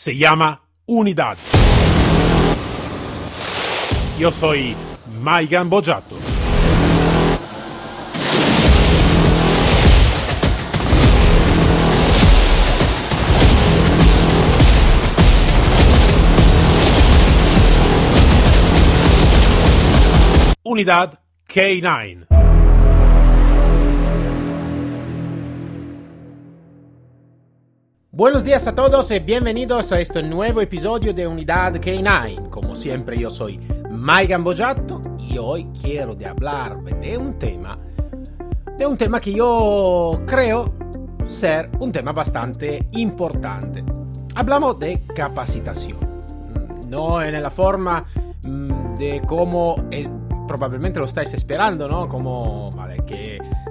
se llama Unidad. Yo soy Maigan Bojato. Unidad K9. Buenos días a todos y bienvenidos a este nuevo episodio de Unidad K9. Como siempre yo soy Mike Gambojato y hoy quiero de hablar de un tema, de un tema que yo creo ser un tema bastante importante. Hablamos de capacitación, no en la forma mm, de cómo probablemente lo estáis esperando, ¿no? Como, vale,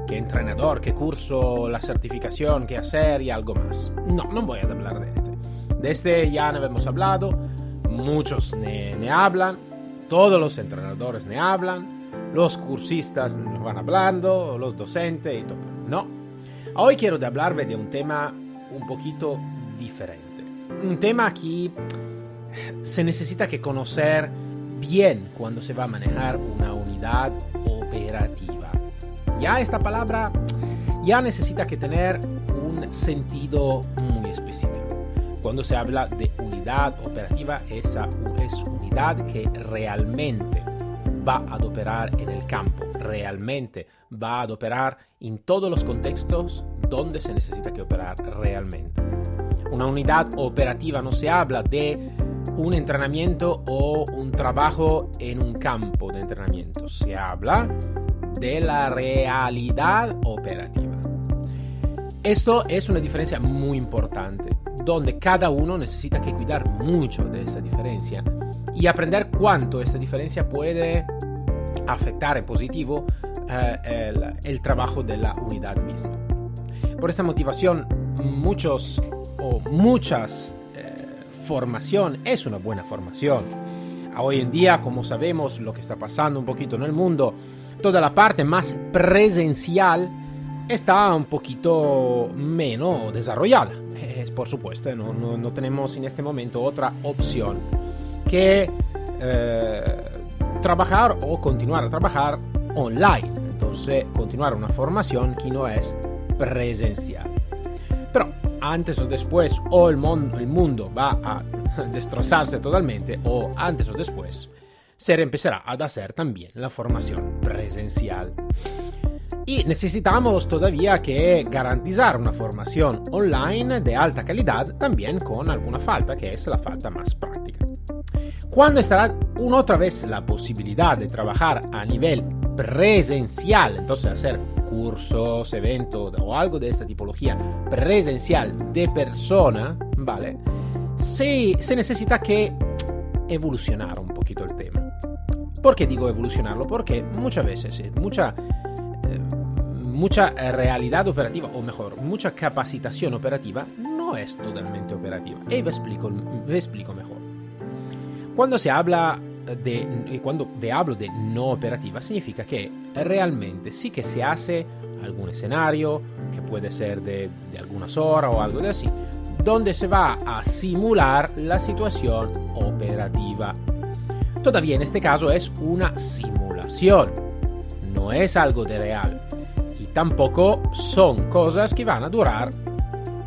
qué, entrenador, qué curso, la certificación, qué hacer y algo más. No, no voy a hablar de este. De este ya no hemos hablado, muchos ne, hablan, todos los entrenadores ne hablan, los cursistas van hablando, los docentes y todo. No, hoy quiero hablarme de un tema un poquito diferente. Un tema que se necesita que conocer bien cuando se va a manejar una unidad operativa. Ya esta palabra ya necesita que tener un sentido muy específico. Cuando se habla de unidad operativa, esa es unidad que realmente va a operar en el campo, realmente va a operar en todos los contextos donde se necesita que operar realmente. Una unidad operativa no se habla de un entrenamiento o un trabajo en un campo de entrenamiento. Se habla de la realidad operativa. Esto es una diferencia muy importante, donde cada uno necesita que cuidar mucho de esta diferencia y aprender cuánto esta diferencia puede afectar en positivo eh, el trabajo de la unidad misma. Por esta motivación, muchos o muchas formación es una buena formación. Hoy en día, como sabemos lo que está pasando un poquito en el mundo, toda la parte más presencial está un poquito menos desarrollada. por supuesto, no, no, tenemos en este momento otra opción que eh, trabajar o continuar a trabajar online. Entonces, continuar una formación que no es presencial. Pero antes o después o el, el mundo va a destrozarse totalmente o antes o después se empezará a hacer también la formación presencial. Y necesitamos todavía que garantizar una formación online de alta calidad también con alguna falta, que es la falta más práctica. Cuando estará una otra vez la posibilidad de trabajar a nivel presencial, entonces hacer cursos, eventos o algo de esta tipología presencial de persona, ¿vale? Sí, se necesita que evolucionar un poquito el tema. ¿Por qué digo evolucionarlo? Porque muchas veces, eh, mucha, eh, mucha realidad operativa, o mejor, mucha capacitación operativa no es totalmente operativa. Y ve explico, explico mejor. Cuando se habla de, cuando hablo de no operativa, significa que realmente sí que se hace algún escenario, que puede ser de, de algunas horas o algo de así, donde se va a simular la situación operativa. Todavía en este caso es una simulación, no es algo de real y tampoco son cosas que van a durar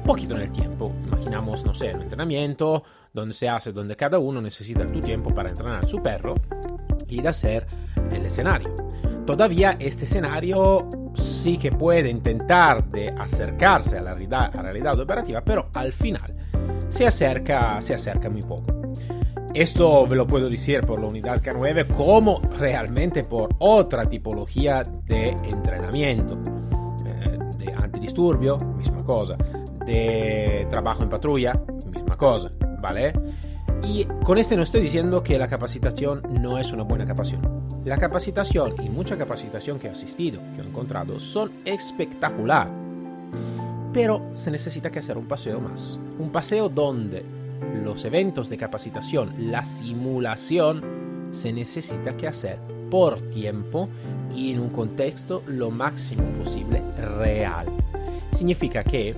poquito en el tiempo. Imaginamos, no sé, un entrenamiento donde se hace, donde cada uno necesita tu tiempo para entrenar a su perro y hacer el escenario. Todavía este escenario sí que puede intentar de acercarse a la realidad, a realidad operativa, pero al final se acerca, se acerca muy poco. Esto lo puedo decir por la unidad K9 como realmente por otra tipología de entrenamiento. Eh, de antidisturbio, misma cosa. De trabajo en patrulla, misma cosa. ¿Vale? Y con este no estoy diciendo que la capacitación no es una buena capacitación. La capacitación y mucha capacitación que he asistido, que he encontrado, son espectacular. Pero se necesita que hacer un paseo más. Un paseo donde los eventos de capacitación, la simulación, se necesita que hacer por tiempo y en un contexto lo máximo posible real. Significa que eh,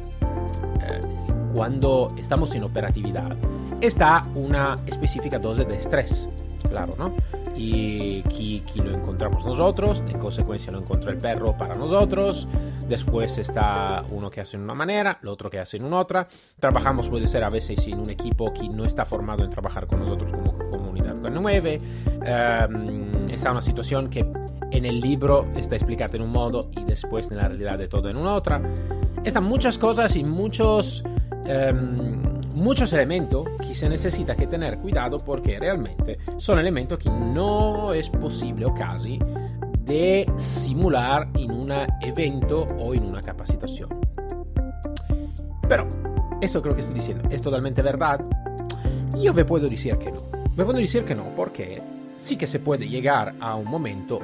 cuando estamos en operatividad, está una específica dosis de estrés, claro, ¿no? Y aquí, lo encontramos nosotros, en consecuencia lo encontró el perro para nosotros, después está uno que hace en una manera, el otro que hace en una otra, trabajamos puede ser a veces en un equipo que no está formado en trabajar con nosotros como comunidad con 9, um, está una situación que en el libro está explicada en un modo y después en la realidad de todo en una otra. Están muchas cosas y muchos... Um, muchos elementos que se necesita que tener cuidado porque realmente son elementos que no es posible o casi de simular en un evento o en una capacitación. Pero, esto creo que estoy diciendo, ¿es totalmente verdad? Yo me puedo decir que no. Me puedo decir que no porque sí que se puede llegar a un momento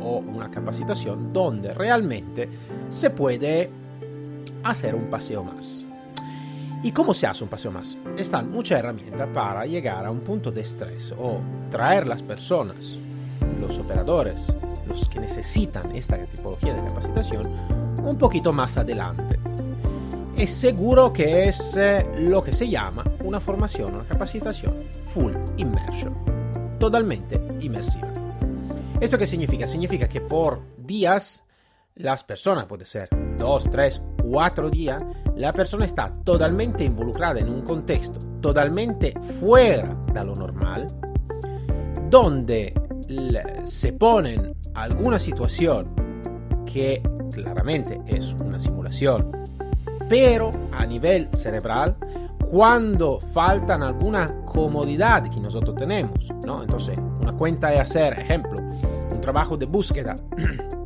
o una capacitación donde realmente se puede hacer un paseo más. ¿Y cómo se hace un paseo más? Están muchas herramientas para llegar a un punto de estrés o traer las personas, los operadores, los que necesitan esta tipología de capacitación, un poquito más adelante. Es seguro que es eh, lo que se llama una formación, una capacitación full immersion, totalmente inmersiva. ¿Esto qué significa? Significa que por días las personas, puede ser dos, tres, cuatro días, la persona está totalmente involucrada en un contexto totalmente fuera de lo normal, donde se ponen alguna situación que claramente es una simulación, pero a nivel cerebral, cuando faltan alguna comodidad que nosotros tenemos, ¿no? Entonces, una cuenta es hacer, ejemplo, un trabajo de búsqueda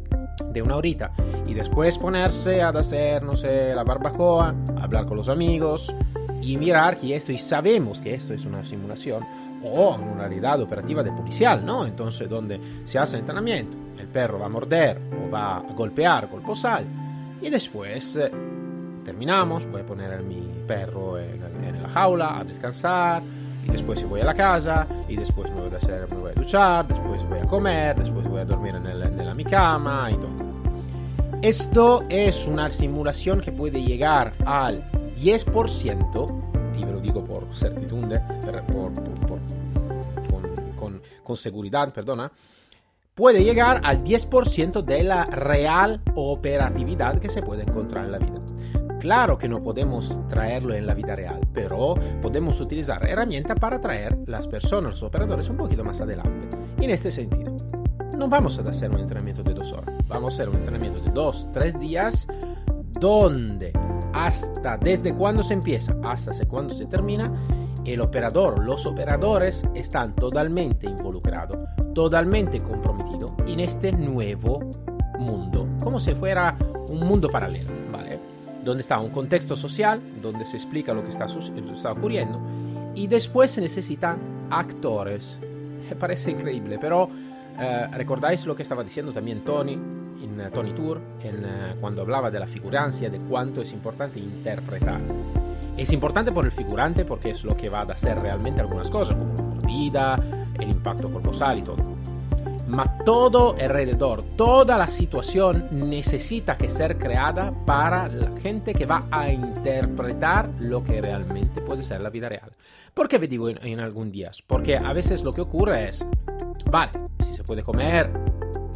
de una horita y después ponerse a hacer, no sé, la barbacoa, hablar con los amigos y mirar que esto, y sabemos que esto es una simulación o una realidad operativa de policial, ¿no? Entonces, donde se hace entrenamiento, el perro va a morder o va a golpear con posal y después eh, terminamos, voy a poner a mi perro en, en, la jaula a descansar y después voy a la casa y después me voy a, hacer, me voy a duchar, después voy a comer, después voy a dormir en, el, en mi cama y todo. Esto es una simulación que puede llegar al 10%, y me lo digo por certidumbre, por, con, con, seguridad, perdona, puede llegar al 10% de la real operatividad que se puede encontrar en la vida. Claro que no podemos traerlo en la vida real, pero podemos utilizar herramientas para traer las personas, los operadores un poquito más adelante. En este sentido, no vamos a hacer un entrenamiento de dos horas, vamos a hacer un entrenamiento de dos, tres días, donde hasta desde cuando se empieza hasta cuando se termina, el operador, los operadores están totalmente involucrados, totalmente comprometidos en este nuevo mundo, como si fuera un mundo paralelo, ¿vale? Donde está un contexto social, donde se explica lo que está, está ocurriendo, y después se necesitan actores. Parece increíble, pero eh, ¿Recordáis lo que estaba diciendo también Tony en uh, Tony Tour en, uh, cuando hablaba de la figurancia, de cuánto es importante interpretar? Es importante por el figurante porque es lo que va a hacer realmente algunas cosas, como la mordida, el impacto corposal y todo. Ma todo alrededor, toda la situación necesita que ser creada para la gente que va a interpretar lo que realmente puede ser la vida real. ¿Por qué me digo en, en algún días? Porque a veces lo que ocurre es, vale, se puede comer,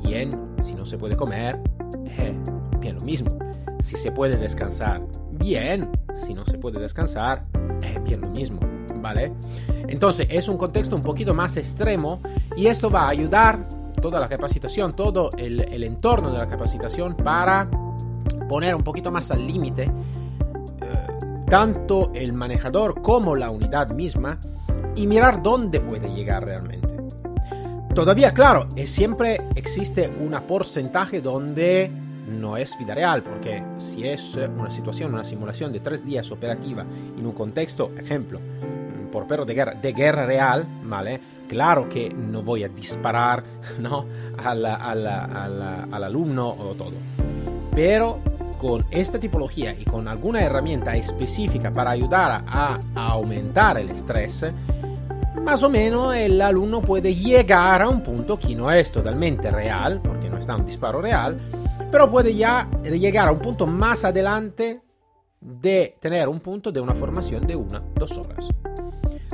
bien. Si no se puede comer, eh, bien lo mismo. Si se puede descansar, bien. Si no se puede descansar, eh, bien lo mismo. ¿Vale? Entonces es un contexto un poquito más extremo y esto va a ayudar toda la capacitación, todo el, entorno de la capacitación para poner un poquito más al límite eh, tanto el manejador como la unidad misma y mirar dónde puede llegar realmente. Todavía, claro, siempre existe un porcentaje donde no es vida real, porque si es una situación, una simulación de tres días operativa en un contexto, ejemplo, por perro de guerra, de guerra real, ¿vale? Claro que no voy a disparar ¿no? al, al alumno o todo. Pero con esta tipología y con alguna herramienta específica para ayudar a aumentar el estrés, más o menos el alumno puede llegar a un punto que no es totalmente real, porque no está un disparo real, pero puede ya llegar a un punto más adelante de tener un punto de una formación de una, dos horas.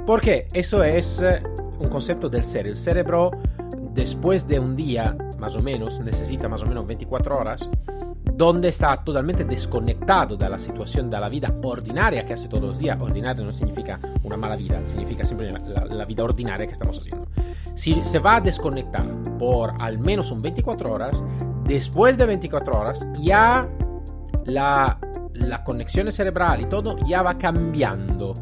Porque eso es eh, un concepto del cerebro. El cerebro, después de un día, más o menos, necesita más o menos 24 horas, donde está totalmente desconectado de la situación, de la vida ordinaria que hace todos los días. Ordinaria no significa una mala vida, significa siempre la, vida ordinaria que estamos haciendo. Si se va a desconectar por al menos un 24 horas, después de 24 horas ya la, la conexión cerebral y todo ya va cambiando,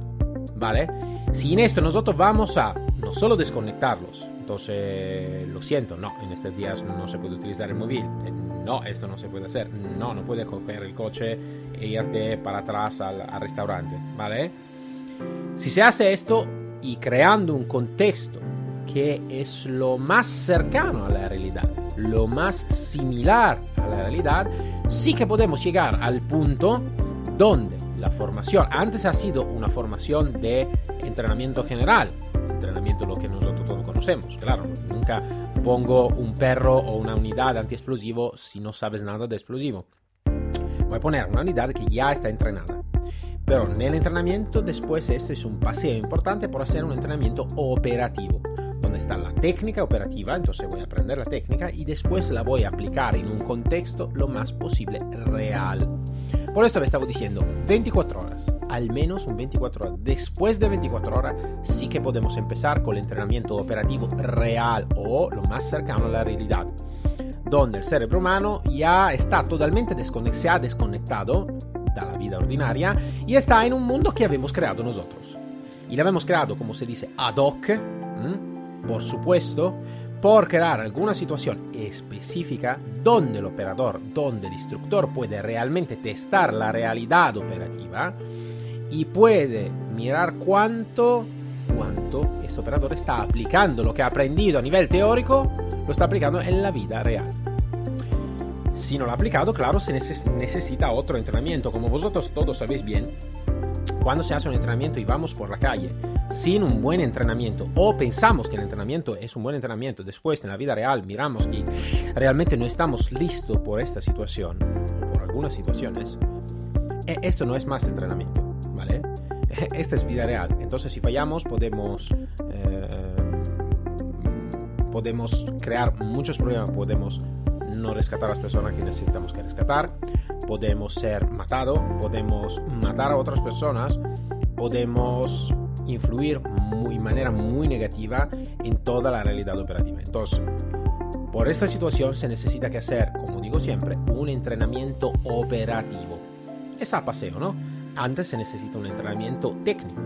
¿vale? Si en esto nosotros vamos a no solo desconectarlos, entonces lo siento, no, en estos días no se puede utilizar el móvil, no, esto no se puede hacer, no, no puedes coger el coche e irte para atrás al, al restaurante, ¿vale? Si se hace esto y creando un contexto que es lo más cercano a la realidad, lo más similar a la realidad, sí que podemos llegar al punto donde la formación, antes ha sido una formación de entrenamiento general, entrenamiento lo que nosotros todos conocemos, claro, nunca pongo un perro o una unidad antiexplosivo si no sabes nada de explosivo. Voy a poner una unidad que ya está entrenada. Pero en el entrenamiento después este es un paseo importante por hacer un entrenamiento operativo, donde está la técnica operativa, entonces voy a aprender la técnica y después la voy a aplicar en un contexto lo más posible real. Por esto me estaba diciendo 24 horas, al menos un 24 horas. Después de 24 horas sí que podemos empezar con el entrenamiento operativo real o lo más cercano a la realidad, donde el cerebro humano ya está totalmente desconectado, desconectado de la vida ordinaria y está en un mundo que habíamos creado nosotros. Y lo habíamos creado, como se dice, ad hoc, por supuesto, por crear alguna situación específica donde el operador, donde el instructor puede realmente testar la realidad operativa y puede mirar cuánto, cuánto este operador está aplicando lo que ha aprendido a nivel teórico, lo está aplicando en la vida real. Si no lo ha aplicado, claro, se necesita otro entrenamiento. Como vosotros todos sabéis bien, cuando se hace un entrenamiento y vamos por la calle sin un buen entrenamiento o pensamos que el entrenamiento es un buen entrenamiento, después en la vida real miramos que realmente no estamos listos por esta situación o por algunas situaciones, e, esto no es más entrenamiento. Esta es vida real. Entonces si fallamos podemos... Eh, podemos crear muchos problemas, podemos no rescatar a las personas que necesitamos que rescatar, podemos ser matados, podemos matar a otras personas, podemos influir de manera muy negativa en toda la realidad operativa. Entonces, por esta situación se necesita que hacer, como digo siempre, un entrenamiento operativo. Es a paseo, ¿no? Antes se necesita un entrenamiento técnico,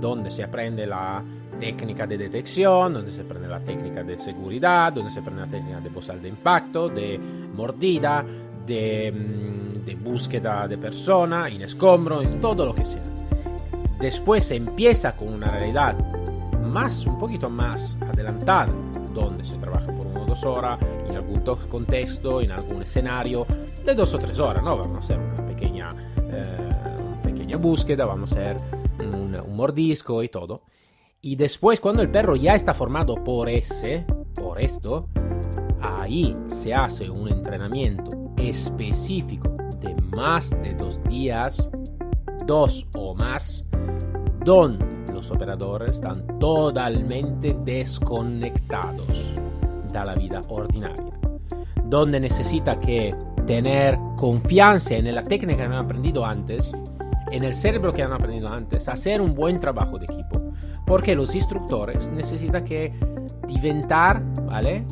donde se aprende la técnica de detección, donde se aprende la técnica de seguridad, donde se aprende la técnica de posal de impacto, de mordida, de, mm, de búsqueda de persona, en escombro, todo lo que sea. Después se empieza con una realidad más, un poquito más adelantada, donde se trabaja por una o dos horas, en algún contexto, en algún escenario, de dos o tres horas, ¿no? Vamos a hacer una pequeña, eh, pequeña búsqueda, vamos a hacer un, un mordisco y todo. Y después, cuando el perro ya está formado por ese, por esto, ahí se hace un entrenamiento específico de más de dos días, dos o más, donde los operadores están totalmente desconectados de la vida ordinaria, donde necesita que tener confianza en la técnica que han aprendido antes, en el cerebro que han aprendido antes, hacer un buen trabajo de equipo, porque los instructores necesitan que diventar, ¿vale?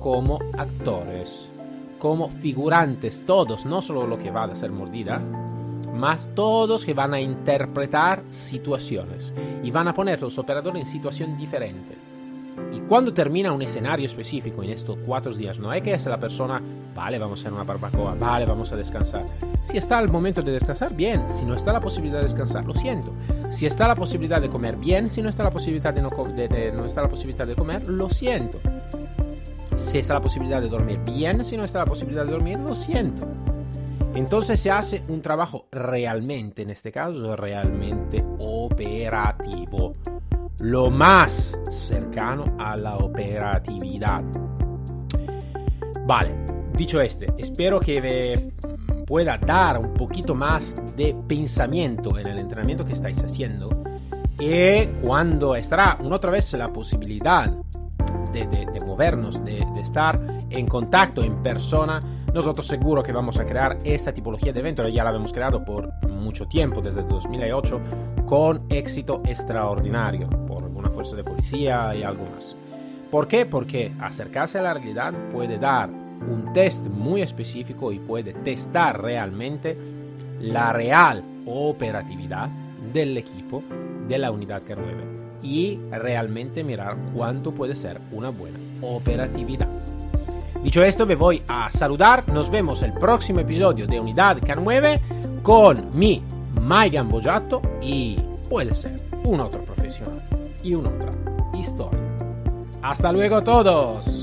Como actores, como figurantes, todos, no solo lo que va a ser mordida, más todos que van a interpretar situaciones y van a poner los operadores en situación diferente. Y cuando termina un escenario específico en estos cuatro días, no hay que ser la persona, vale, vamos a hacer una barbacoa, vale, vamos a descansar. Si está el momento de descansar, bien. Si no está la posibilidad de descansar, lo siento. Si está la posibilidad de comer, bien. Si no está la posibilidad de no, de, no está la posibilidad de comer, lo siento. Si está la posibilidad de dormir, bien. Si no está la posibilidad de dormir, lo siento. Entonces se hace un trabajo realmente, en este caso, realmente operativo. Lo más cercano a la operatividad. Vale, dicho este, espero que pueda dar un poquito más de pensamiento en el entrenamiento que estáis haciendo. Y cuando estará una otra vez la posibilidad de, de, movernos, de, estar en contacto en persona, nosotros seguro que vamos a crear esta tipología de evento. Ya la hemos creado por mucho tiempo, desde 2008, con éxito extraordinario, por alguna fuerza de policía y algo más. ¿Por qué? Porque acercarse a la realidad puede dar un test muy específico y puede testar realmente la real operatividad del equipo de la unidad K9 y realmente mirar cuánto puede ser una buena operatividad. Dicho esto, me voy a saludar. Nos vemos el próximo episodio de Unidad K9 con mi Maigan Bojato y puede ser un otro profesional y una otra historia. Hasta luego todos.